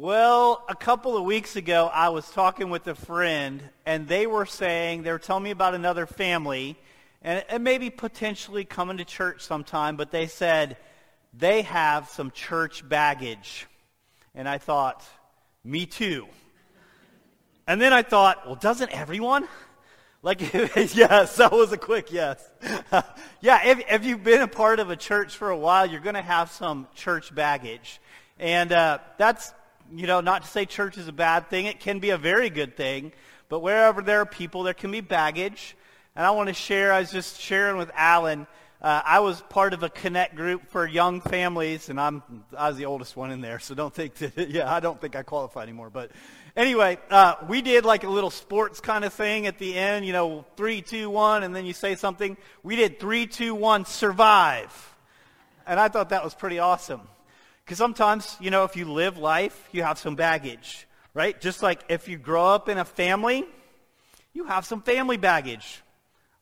Well, a couple of weeks ago, I was talking with a friend, and they were saying, they were telling me about another family, and, and maybe potentially coming to church sometime, but they said they have some church baggage. And I thought, me too. And then I thought, well, doesn't everyone? Like, yes, that was a quick yes. yeah, if, if you've been a part of a church for a while, you're going to have some church baggage. And uh, that's, you know, not to say church is a bad thing. It can be a very good thing. But wherever there are people, there can be baggage. And I want to share, I was just sharing with Alan, uh, I was part of a connect group for young families, and I'm I was the oldest one in there, so don't think that yeah I don't think I qualify anymore. But anyway, uh, we did like a little sports kind of thing at the end, you know, three, two, one, and then you say something. We did three, two, one, survive, and I thought that was pretty awesome. Because sometimes, you know, if you live life, you have some baggage, right? Just like if you grow up in a family, you have some family baggage.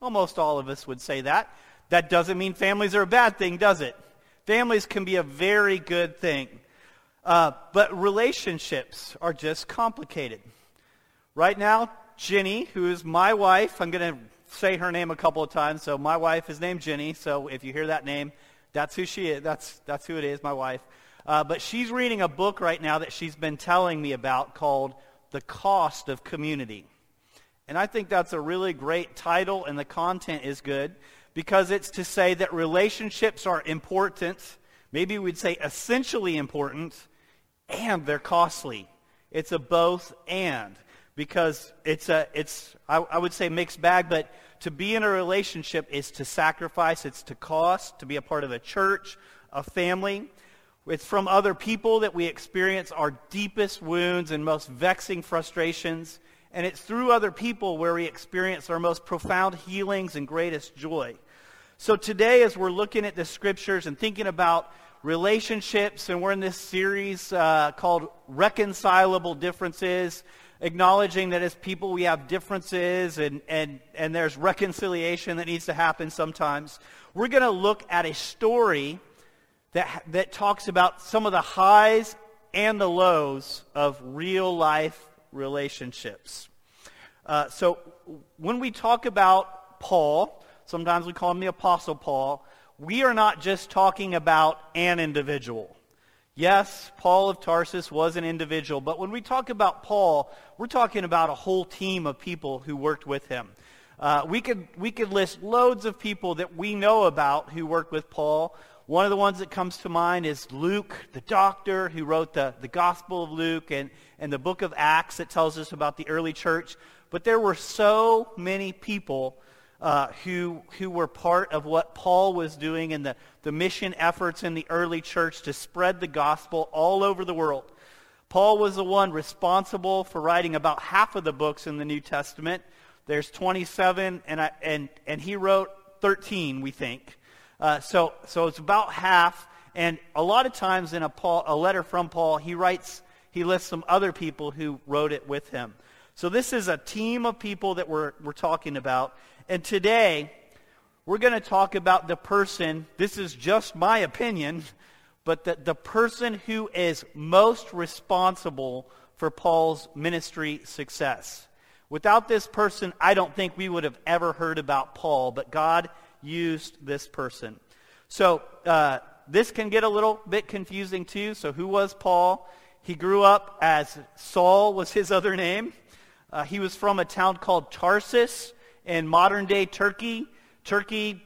Almost all of us would say that. That doesn't mean families are a bad thing, does it? Families can be a very good thing. Uh, but relationships are just complicated. Right now, Jenny, who is my wife, I'm going to say her name a couple of times. So my wife is named Jenny. So if you hear that name, that's who she is. That's, that's who it is, my wife. Uh, but she's reading a book right now that she's been telling me about called The Cost of Community. And I think that's a really great title, and the content is good because it's to say that relationships are important. Maybe we'd say essentially important, and they're costly. It's a both and because it's a it's I, I, would say mixed bag, but to be in a relationship is to sacrifice, it's to cost, to be a part of a church, a family. It's from other people that we experience our deepest wounds and most vexing frustrations. And it's through other people where we experience our most profound healings and greatest joy. So today, as we're looking at the scriptures and thinking about relationships, and we're in this series uh, called Reconcilable Differences, acknowledging that as people we have differences and, and, and there's reconciliation that needs to happen sometimes. We're going to look at a story that, that talks about some of the highs and the lows of real life relationships. Uh, so when we talk about Paul, Sometimes we call him the Apostle Paul. We are not just talking about an individual. Yes, Paul of Tarsus was an individual, but when we talk about Paul, we're talking about a whole team of people who worked with him. Uh, we, could, we could list loads of people that we know about who worked with Paul. One of the ones that comes to mind is Luke, the doctor who wrote the, the Gospel of Luke and, and the book of Acts that tells us about the early church. But there were so many people uh, who, who were part of what Paul was doing in the, the mission efforts in the early church to spread the gospel all over the world. Paul was the one responsible for writing about half of the books in the New Testament. There's 27, and, I, and, and he wrote 13, we think. Uh, so, so it's about half. And a lot of times in a, Paul, a letter from Paul, he writes, he lists some other people who wrote it with him. So this is a team of people that we're, we're talking about. And today, we're going to talk about the person, this is just my opinion, but the, the person who is most responsible for Paul's ministry success. Without this person, I don't think we would have ever heard about Paul, but God used this person. So uh, this can get a little bit confusing too. So who was Paul? He grew up as Saul was his other name. Uh, he was from a town called Tarsus in modern day Turkey. Turkey's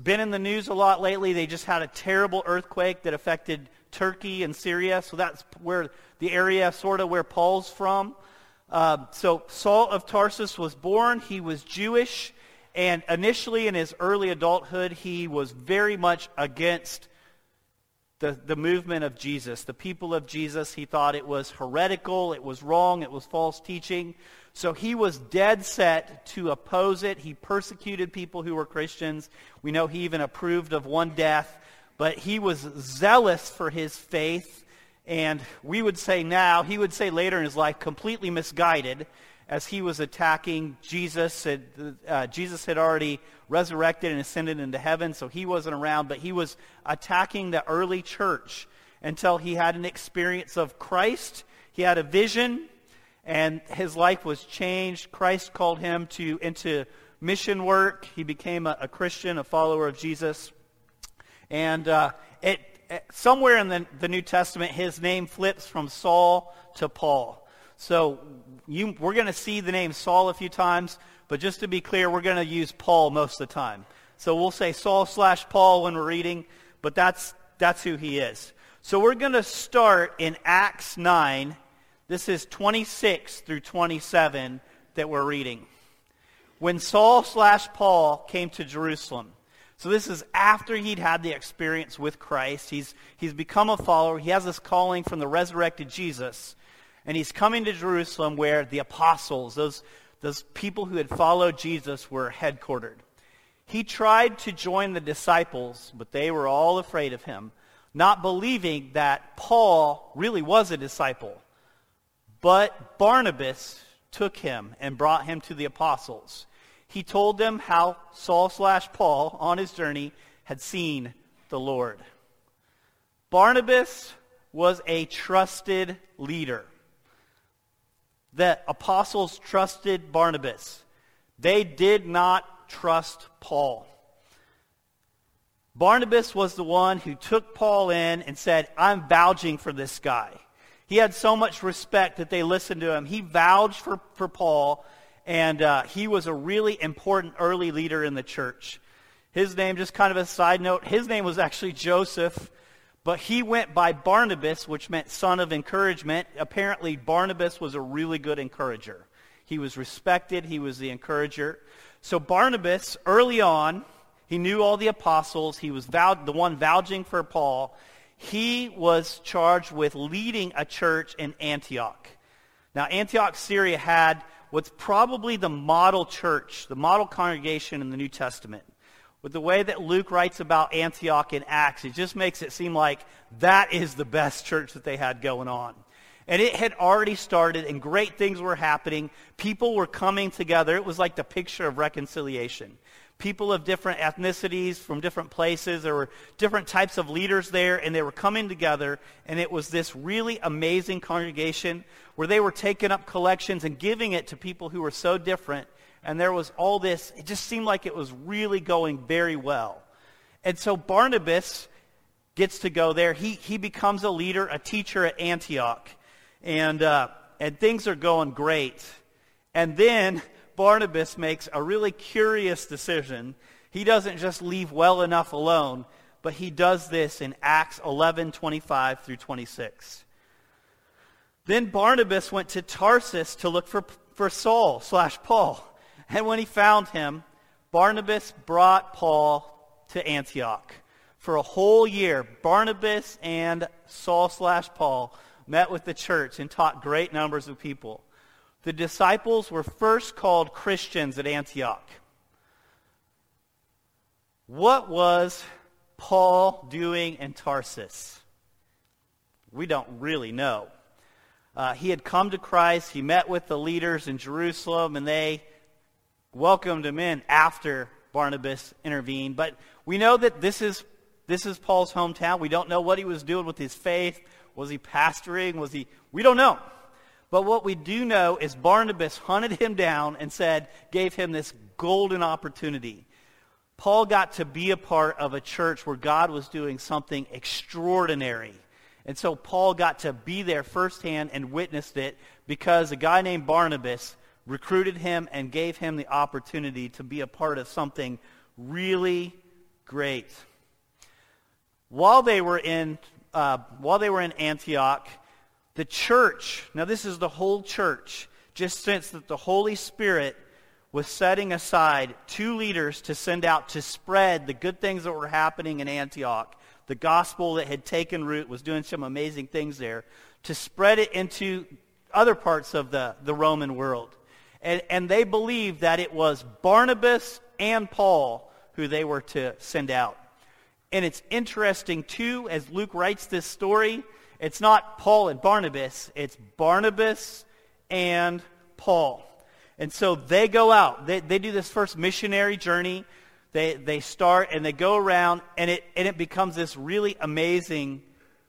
been in the news a lot lately. They just had a terrible earthquake that affected Turkey and Syria. So that's where the area sort of where Paul's from. Uh, so Saul of Tarsus was born. He was Jewish. And initially in his early adulthood, he was very much against the, the movement of Jesus, the people of Jesus. He thought it was heretical, it was wrong, it was false teaching. So he was dead set to oppose it. He persecuted people who were Christians. We know he even approved of one death, but he was zealous for his faith. And we would say now, he would say later in his life, completely misguided as he was attacking Jesus. Uh, Jesus had already resurrected and ascended into heaven, so he wasn't around, but he was attacking the early church until he had an experience of Christ He had a vision, and his life was changed. Christ called him to into mission work. He became a, a Christian, a follower of Jesus. And uh, it, it, somewhere in the, the New Testament, his name flips from Saul to Paul. So you, we're going to see the name Saul a few times, but just to be clear, we're going to use Paul most of the time. So we'll say Saul slash Paul when we're reading, but that's, that's who he is. So we're going to start in Acts 9. This is 26 through 27 that we're reading. When Saul slash Paul came to Jerusalem, so this is after he'd had the experience with Christ. He's, he's become a follower. He has this calling from the resurrected Jesus. And he's coming to Jerusalem where the apostles, those, those people who had followed Jesus, were headquartered. He tried to join the disciples, but they were all afraid of him, not believing that Paul really was a disciple. But Barnabas took him and brought him to the apostles. He told them how Saul slash Paul, on his journey, had seen the Lord. Barnabas was a trusted leader. The apostles trusted Barnabas. They did not trust Paul. Barnabas was the one who took Paul in and said, I'm vouching for this guy. He had so much respect that they listened to him. He vouched for, for Paul, and uh, he was a really important early leader in the church. His name, just kind of a side note, his name was actually Joseph, but he went by Barnabas, which meant son of encouragement. Apparently, Barnabas was a really good encourager. He was respected, he was the encourager. So Barnabas, early on, he knew all the apostles. He was the one vouching for Paul. He was charged with leading a church in Antioch. Now, Antioch, Syria had what's probably the model church, the model congregation in the New Testament. With the way that Luke writes about Antioch in Acts, it just makes it seem like that is the best church that they had going on. And it had already started, and great things were happening. People were coming together. It was like the picture of reconciliation. People of different ethnicities from different places. There were different types of leaders there, and they were coming together. And it was this really amazing congregation where they were taking up collections and giving it to people who were so different. And there was all this, it just seemed like it was really going very well. And so Barnabas gets to go there. He, he becomes a leader, a teacher at Antioch and, uh, and things are going great. And then Barnabas makes a really curious decision. He doesn't just leave well enough alone, but he does this in Acts 11, 25 through 26. Then Barnabas went to Tarsus to look for, for Saul slash Paul. And when he found him, Barnabas brought Paul to Antioch. For a whole year, Barnabas and Saul slash Paul met with the church and taught great numbers of people. The disciples were first called Christians at Antioch. What was Paul doing in Tarsus? We don't really know. Uh, he had come to Christ. He met with the leaders in Jerusalem, and they welcomed him in after Barnabas intervened. But we know that this is, this is Paul's hometown. We don't know what he was doing with his faith. Was he pastoring? Was he? We don't know. But what we do know is Barnabas hunted him down and said, gave him this golden opportunity. Paul got to be a part of a church where God was doing something extraordinary. And so Paul got to be there firsthand and witnessed it because a guy named Barnabas recruited him and gave him the opportunity to be a part of something really great. While they were in uh, while they were in Antioch, the church, now this is the whole church, just sensed that the Holy Spirit was setting aside two leaders to send out to spread the good things that were happening in Antioch. The gospel that had taken root was doing some amazing things there, to spread it into other parts of the, the Roman world. And, and they believed that it was Barnabas and Paul who they were to send out. And it's interesting, too, as Luke writes this story, it's not Paul and Barnabas, it's Barnabas and Paul. And so they go out. They, they do this first missionary journey. They, they start and they go around, and it, and it becomes this really amazing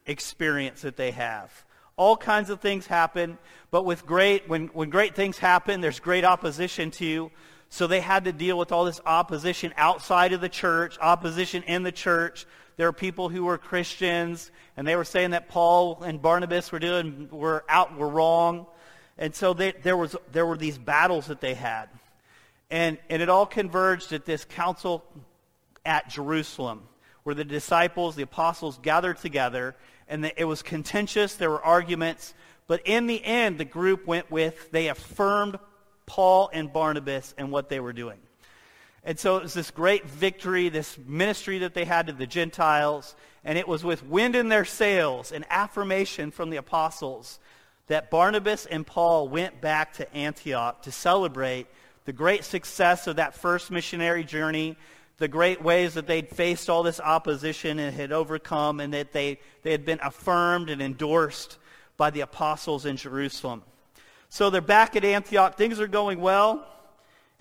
experience that they have. All kinds of things happen, but with great, when, when great things happen, there's great opposition to. So they had to deal with all this opposition outside of the church, opposition in the church. There were people who were Christians, and they were saying that Paul and Barnabas were doing were out were wrong, and so they, there was there were these battles that they had, and and it all converged at this council at Jerusalem, where the disciples, the apostles, gathered together, and the, it was contentious. There were arguments, but in the end, the group went with they affirmed Paul and Barnabas and what they were doing. And so it was this great victory, this ministry that they had to the Gentiles, and it was with wind in their sails and affirmation from the apostles that Barnabas and Paul went back to Antioch to celebrate the great success of that first missionary journey, the great ways that they'd faced all this opposition and had overcome, and that they, they had been affirmed and endorsed by the apostles in Jerusalem. So they're back at Antioch. Things are going well.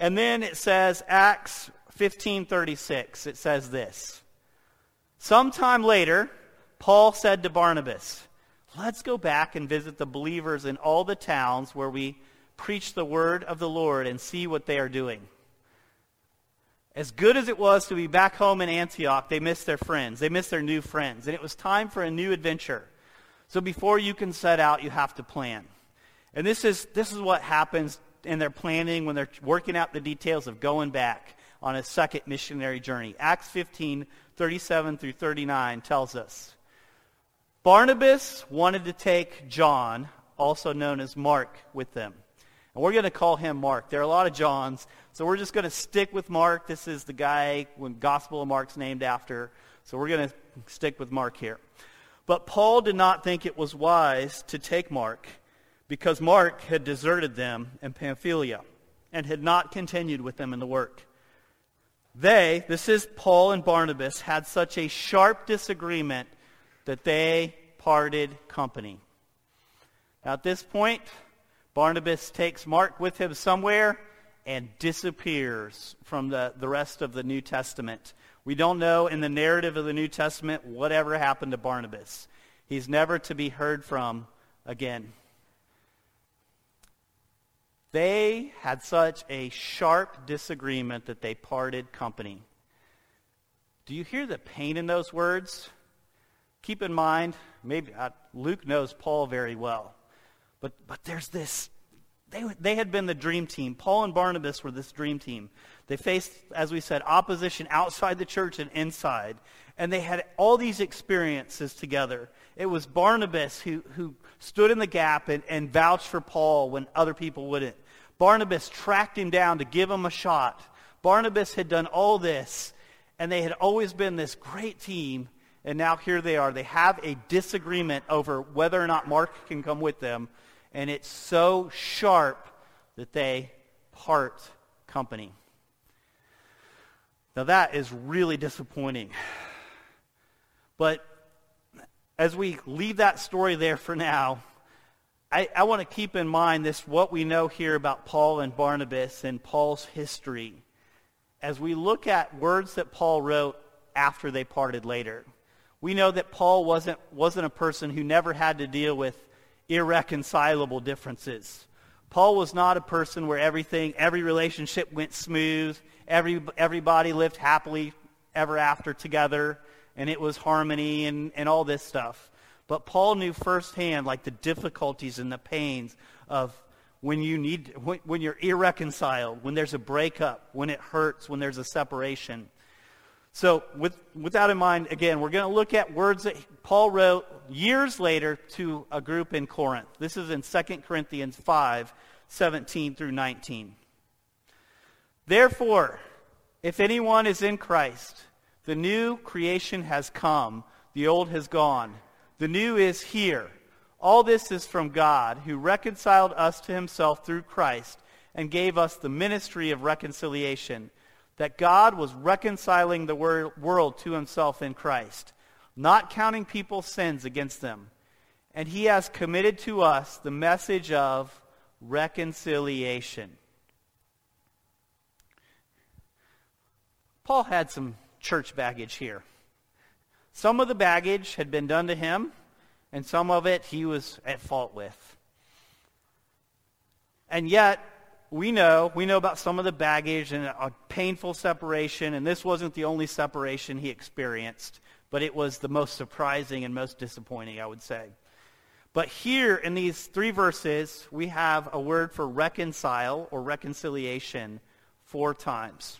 And then it says, Acts 15.36, it says this. Sometime later, Paul said to Barnabas, let's go back and visit the believers in all the towns where we preach the word of the Lord and see what they are doing. As good as it was to be back home in Antioch, they missed their friends. They missed their new friends. And it was time for a new adventure. So before you can set out, you have to plan. And this is, this is what happens in their planning when they're working out the details of going back on a second missionary journey. Acts 15, 37 through 39 tells us. Barnabas wanted to take John, also known as Mark, with them. And we're going to call him Mark. There are a lot of Johns, so we're just going to stick with Mark. This is the guy when Gospel of Mark's named after. So we're going to stick with Mark here. But Paul did not think it was wise to take Mark because Mark had deserted them in Pamphylia and had not continued with them in the work. They, this is Paul and Barnabas, had such a sharp disagreement that they parted company. Now, at this point, Barnabas takes Mark with him somewhere and disappears from the, the rest of the New Testament. We don't know in the narrative of the New Testament whatever happened to Barnabas. He's never to be heard from again. They had such a sharp disagreement that they parted company. Do you hear the pain in those words? Keep in mind, maybe uh, Luke knows Paul very well, but, but there's this. They, they had been the dream team. Paul and Barnabas were this dream team. They faced, as we said, opposition outside the church and inside. And they had all these experiences together. It was Barnabas who, who stood in the gap and, and vouched for Paul when other people wouldn't. Barnabas tracked him down to give him a shot. Barnabas had done all this, and they had always been this great team, and now here they are. They have a disagreement over whether or not Mark can come with them, and it's so sharp that they part company. Now that is really disappointing. But as we leave that story there for now, I, I want to keep in mind this, what we know here about Paul and Barnabas and Paul's history as we look at words that Paul wrote after they parted later. We know that Paul wasn't, wasn't a person who never had to deal with irreconcilable differences. Paul was not a person where everything, every relationship went smooth, every, everybody lived happily ever after together, and it was harmony and, and all this stuff. But Paul knew firsthand, like the difficulties and the pains of when you need, when, when you're irreconciled, when there's a breakup, when it hurts, when there's a separation. So with, with that in mind, again, we're going to look at words that Paul wrote years later to a group in Corinth. This is in 2 Corinthians 5, 17 through 19. Therefore, if anyone is in Christ, the new creation has come, the old has gone. The new is here. All this is from God, who reconciled us to himself through Christ and gave us the ministry of reconciliation, that God was reconciling the wor- world to himself in Christ, not counting people's sins against them. And he has committed to us the message of reconciliation. Paul had some church baggage here. Some of the baggage had been done to him, and some of it he was at fault with. And yet, we know, we know about some of the baggage and a painful separation, and this wasn't the only separation he experienced, but it was the most surprising and most disappointing, I would say. But here in these three verses, we have a word for reconcile or reconciliation four times.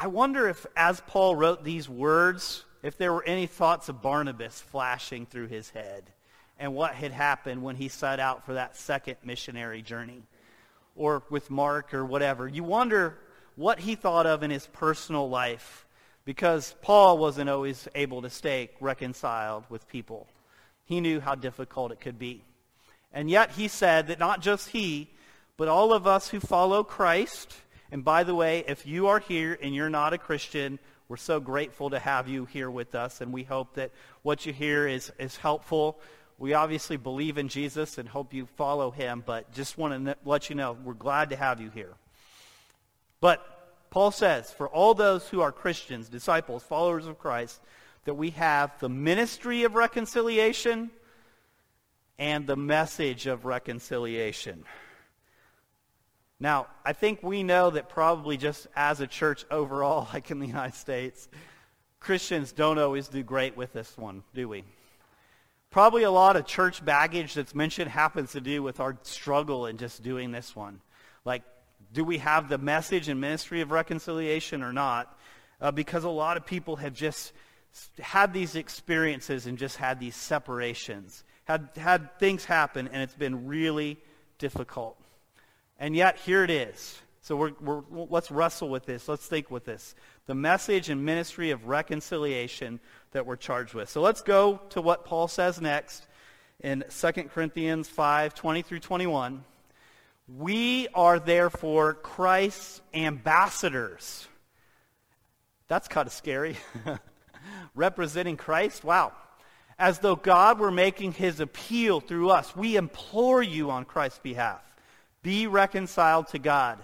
I wonder if, as Paul wrote these words, if there were any thoughts of Barnabas flashing through his head and what had happened when he set out for that second missionary journey or with Mark or whatever. You wonder what he thought of in his personal life because Paul wasn't always able to stay reconciled with people. He knew how difficult it could be. And yet he said that not just he, but all of us who follow Christ – and by the way, if you are here and you're not a Christian, we're so grateful to have you here with us, and we hope that what you hear is, is helpful. We obviously believe in Jesus and hope you follow him, but just want to let you know we're glad to have you here. But Paul says, for all those who are Christians, disciples, followers of Christ, that we have the ministry of reconciliation and the message of reconciliation. Now, I think we know that probably just as a church overall, like in the United States, Christians don't always do great with this one, do we? Probably a lot of church baggage that's mentioned happens to do with our struggle in just doing this one. Like, do we have the message and ministry of reconciliation or not? Uh, because a lot of people have just had these experiences and just had these separations, had, had things happen, and it's been really difficult. And yet, here it is. So we're, we're, let's wrestle with this. Let's think with this. The message and ministry of reconciliation that we're charged with. So let's go to what Paul says next in 2 Corinthians 5 20 through 21. We are therefore Christ's ambassadors. That's kind of scary. Representing Christ? Wow. As though God were making his appeal through us. We implore you on Christ's behalf. Be reconciled to God.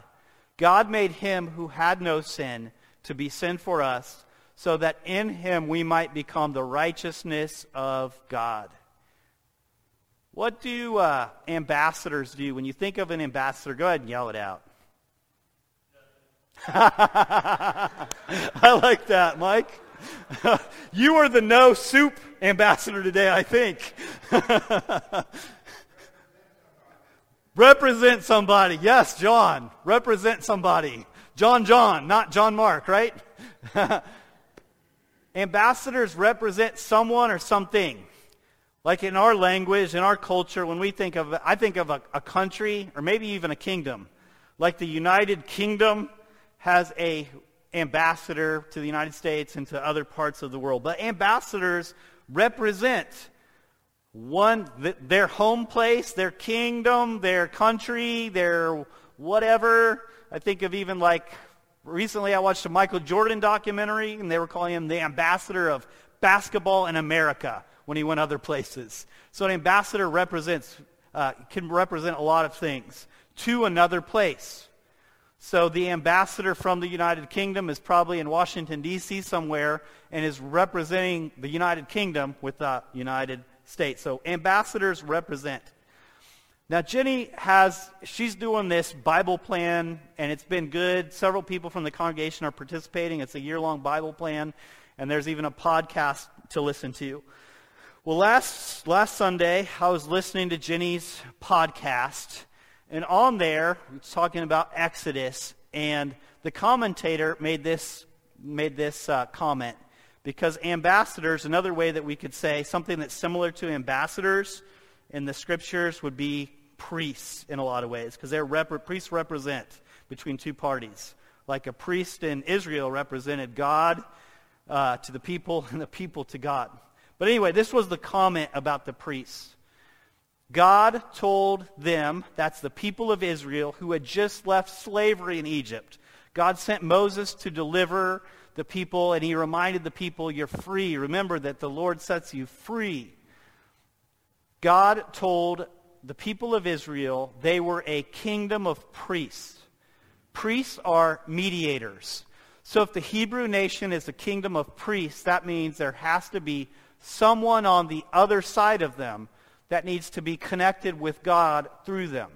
God made him who had no sin to be sin for us, so that in him we might become the righteousness of God. What do uh, ambassadors do? When you think of an ambassador, go ahead and yell it out. I like that, Mike. you are the no soup ambassador today, I think. Represent somebody. Yes, John. Represent somebody. John John, not John Mark, right? Ambassadors represent someone or something. Like in our language, in our culture, when we think of, I think of a, a country or maybe even a kingdom. Like the United Kingdom has a ambassador to the United States and to other parts of the world. But ambassadors represent one their home place, their kingdom, their country, their whatever. I think of even like recently I watched a Michael Jordan documentary and they were calling him the ambassador of basketball in America when he went other places. So an ambassador represents uh, can represent a lot of things to another place. So the ambassador from the United Kingdom is probably in Washington D.C. somewhere and is representing the United Kingdom with the United States. So ambassadors represent. Now, Jenny has, she's doing this Bible plan, and it's been good. Several people from the congregation are participating. It's a year long Bible plan, and there's even a podcast to listen to. Well, last, last Sunday, I was listening to Jenny's podcast, and on there, it's talking about Exodus, and the commentator made this, made this uh, comment. Because ambassadors, another way that we could say something that's similar to ambassadors in the scriptures would be priests in a lot of ways, because they're rep- priests represent between two parties. Like a priest in Israel represented God uh, to the people and the people to God. But anyway, this was the comment about the priests. God told them, that's the people of Israel who had just left slavery in Egypt. God sent Moses to deliver the people and he reminded the people, You're free. Remember that the Lord sets you free. God told the people of Israel they were a kingdom of priests. Priests are mediators. So if the Hebrew nation is a kingdom of priests, that means there has to be someone on the other side of them that needs to be connected with God through them.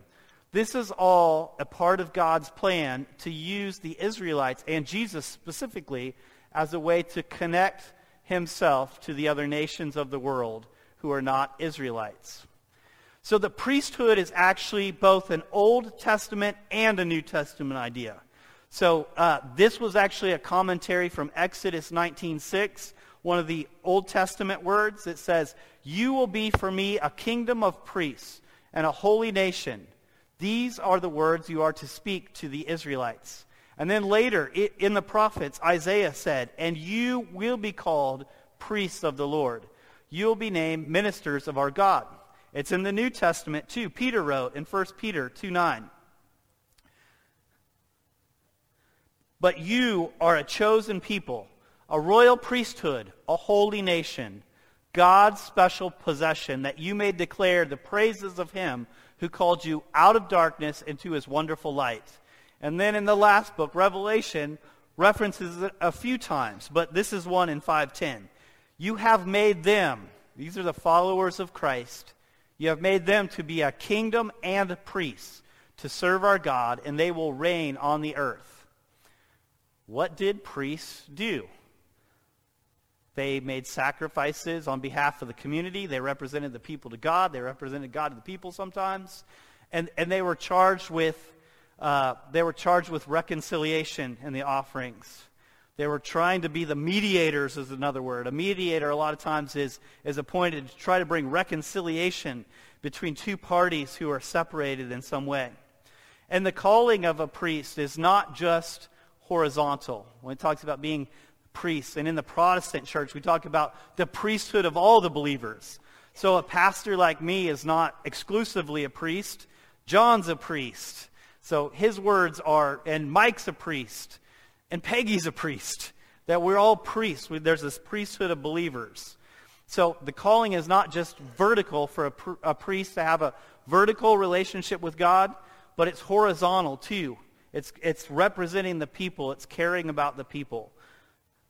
This is all a part of God's plan to use the Israelites and Jesus specifically as a way to connect himself to the other nations of the world who are not Israelites. So the priesthood is actually both an Old Testament and a New Testament idea. So uh, this was actually a commentary from Exodus 19.6, one of the Old Testament words. that says, You will be for me a kingdom of priests and a holy nation. These are the words you are to speak to the Israelites. And then later in the prophets, Isaiah said, And you will be called priests of the Lord. You will be named ministers of our God. It's in the New Testament too. Peter wrote in 1 Peter 2 9. But you are a chosen people, a royal priesthood, a holy nation, God's special possession, that you may declare the praises of him who called you out of darkness into his wonderful light. And then in the last book, Revelation references it a few times, but this is one in 510. You have made them, these are the followers of Christ, you have made them to be a kingdom and priests to serve our God, and they will reign on the earth. What did priests do? They made sacrifices on behalf of the community. They represented the people to God. They represented God to the people sometimes. And, and they were charged with uh, they were charged with reconciliation in the offerings. They were trying to be the mediators, is another word. A mediator, a lot of times, is, is appointed to try to bring reconciliation between two parties who are separated in some way. And the calling of a priest is not just horizontal. When it talks about being priests. And in the Protestant church, we talk about the priesthood of all the believers. So a pastor like me is not exclusively a priest. John's a priest. So his words are, and Mike's a priest, and Peggy's a priest. That we're all priests. There's this priesthood of believers. So the calling is not just vertical for a, pr- a priest to have a vertical relationship with God, but it's horizontal too. It's, it's representing the people. It's caring about the people.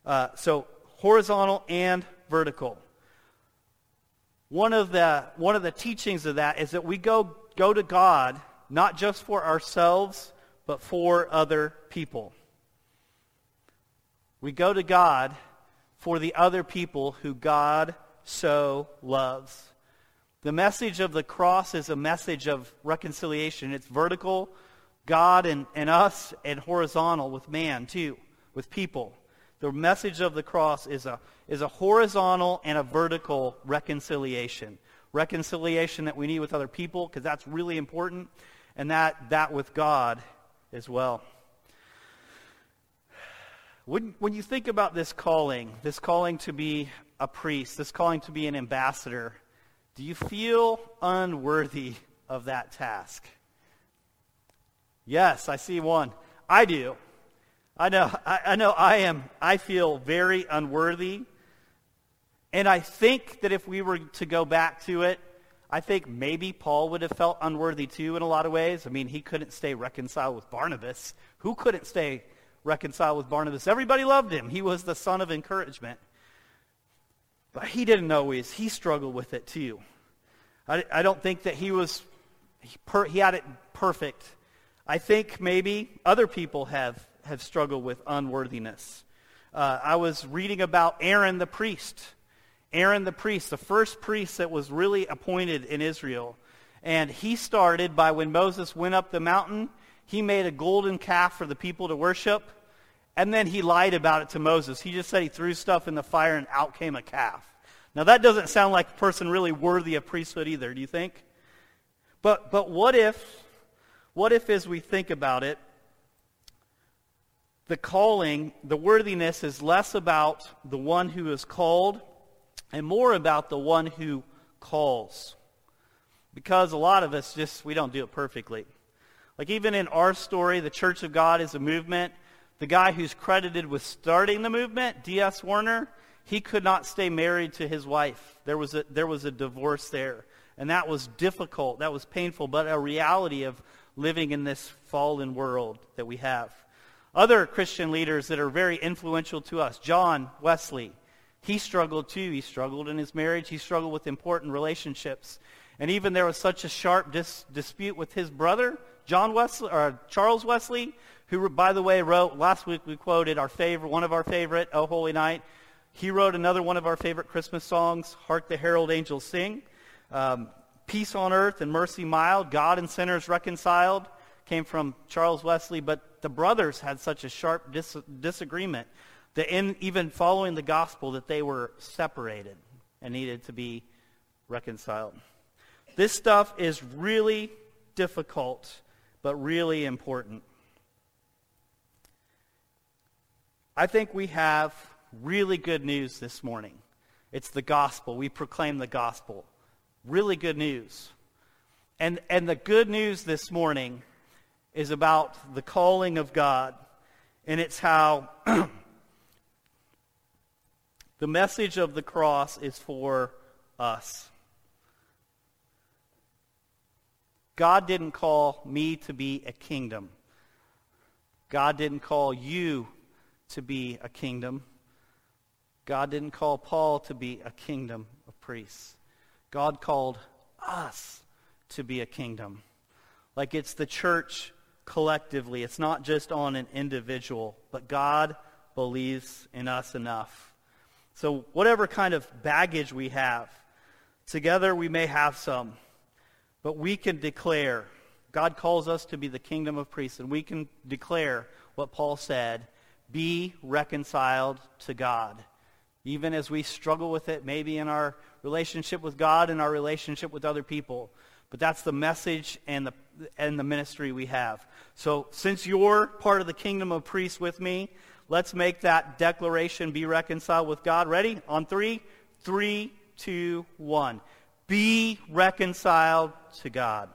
Uh, so horizontal and vertical. One of the one of the teachings of that is that we go go to God not just for ourselves but for other people. We go to God for the other people who God so loves. The message of the cross is a message of reconciliation. It's vertical, God and, and us, and horizontal with man too, with people. The message of the cross is a, is a horizontal and a vertical reconciliation. Reconciliation that we need with other people, because that's really important, and that, that with God as well. When, when you think about this calling, this calling to be a priest, this calling to be an ambassador, do you feel unworthy of that task? Yes, I see one. I do. I know, I, I, know I am, I feel very unworthy. And I think that if we were to go back to it, I think maybe Paul would have felt unworthy too in a lot of ways. I mean, he couldn't stay reconciled with Barnabas. Who couldn't stay reconciled with Barnabas? Everybody loved him. He was the son of encouragement. But he didn't always. He struggled with it too. I, I don't think that he was, he, per, he had it perfect. I think maybe other people have have struggled with unworthiness. Uh, I was reading about Aaron the priest. Aaron the priest, the first priest that was really appointed in Israel. And he started by when Moses went up the mountain, he made a golden calf for the people to worship. And then he lied about it to Moses. He just said he threw stuff in the fire and out came a calf. Now that doesn't sound like a person really worthy of priesthood either, do you think? But, but what if, what if as we think about it, the calling, the worthiness is less about the one who is called and more about the one who calls. Because a lot of us just, we don't do it perfectly. Like even in our story, the Church of God is a movement. The guy who's credited with starting the movement, D.S. Warner, he could not stay married to his wife. There was a, there was a divorce there. And that was difficult. That was painful, but a reality of living in this fallen world that we have. Other Christian leaders that are very influential to us, John Wesley, he struggled too. He struggled in his marriage. He struggled with important relationships. And even there was such a sharp dis- dispute with his brother, John Wesley, or Charles Wesley, who, by the way, wrote, last week we quoted our favorite, one of our favorite, Oh Holy Night. He wrote another one of our favorite Christmas songs, Hark the Herald Angels Sing. Um, Peace on Earth and Mercy Mild, God and Sinners Reconciled, came from Charles Wesley, but the brothers had such a sharp dis- disagreement that in even following the gospel that they were separated and needed to be reconciled. This stuff is really difficult, but really important. I think we have really good news this morning. It's the gospel. We proclaim the gospel. Really good news. And, and the good news this morning is about the calling of God. And it's how the message of the cross is for us. God didn't call me to be a kingdom. God didn't call you to be a kingdom. God didn't call Paul to be a kingdom of priests. God called us to be a kingdom. Like it's the church collectively. It's not just on an individual, but God believes in us enough. So whatever kind of baggage we have, together we may have some, but we can declare. God calls us to be the kingdom of priests, and we can declare what Paul said be reconciled to God. Even as we struggle with it, maybe in our relationship with God and our relationship with other people. But that's the message and the, and the ministry we have. So since you're part of the kingdom of priests with me, let's make that declaration be reconciled with God. Ready? On three, three, two, one. Be reconciled to God.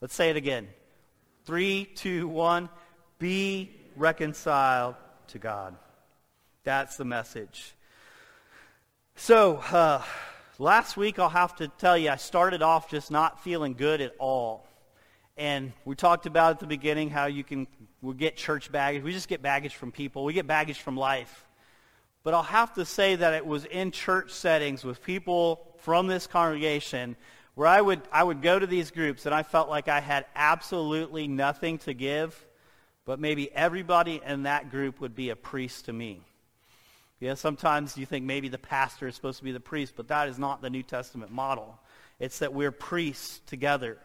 Let's say it again. Three, two, one. Be reconciled to God. That's the message. So, uh, last week I'll have to tell you, I started off just not feeling good at all. And we talked about at the beginning how you can we get church baggage. We just get baggage from people. We get baggage from life. But I'll have to say that it was in church settings with people from this congregation where I would, I would go to these groups and I felt like I had absolutely nothing to give but maybe everybody in that group would be a priest to me. Yeah, sometimes you think maybe the pastor is supposed to be the priest, but that is not the New Testament model. It's that we're priests together.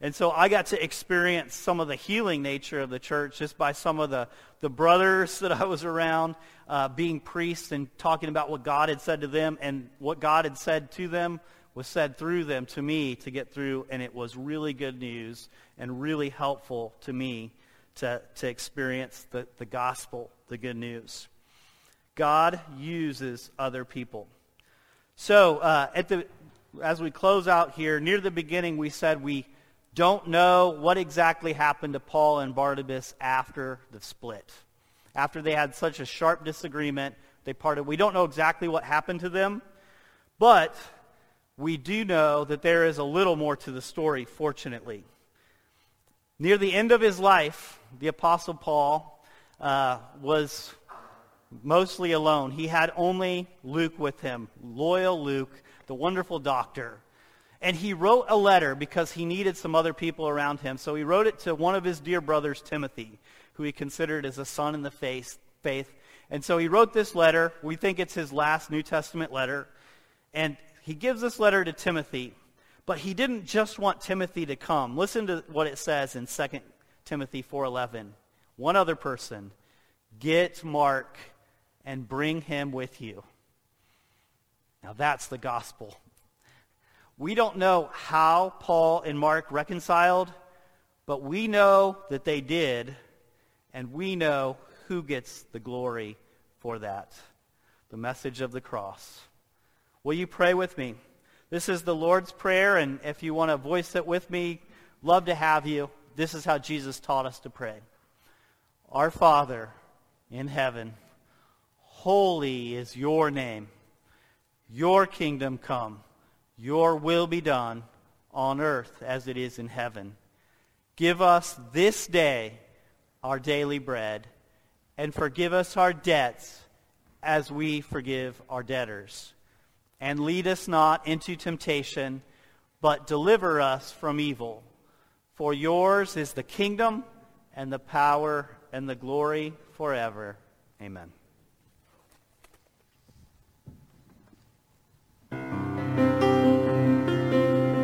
And so I got to experience some of the healing nature of the church just by some of the, the brothers that I was around uh, being priests and talking about what God had said to them. And what God had said to them was said through them to me to get through. And it was really good news and really helpful to me to, to experience the, the gospel, the good news. God uses other people. So uh, at the, as we close out here, near the beginning we said we don't know what exactly happened to Paul and Barnabas after the split. After they had such a sharp disagreement, they parted. We don't know exactly what happened to them, but we do know that there is a little more to the story, fortunately. Near the end of his life, the Apostle Paul uh, was mostly alone. He had only Luke with him, loyal Luke, the wonderful doctor. And he wrote a letter because he needed some other people around him. So he wrote it to one of his dear brothers, Timothy, who he considered as a son in the faith. And so he wrote this letter. We think it's his last New Testament letter. And he gives this letter to Timothy. But he didn't just want Timothy to come. Listen to what it says in 2 Timothy 4:11. One other person, get Mark and bring him with you. Now that's the gospel. We don't know how Paul and Mark reconciled, but we know that they did, and we know who gets the glory for that. The message of the cross. Will you pray with me? This is the Lord's Prayer, and if you want to voice it with me, love to have you. This is how Jesus taught us to pray. Our Father in heaven, holy is your name. Your kingdom come. Your will be done on earth as it is in heaven. Give us this day our daily bread, and forgive us our debts as we forgive our debtors. And lead us not into temptation, but deliver us from evil. For yours is the kingdom and the power and the glory forever. Amen.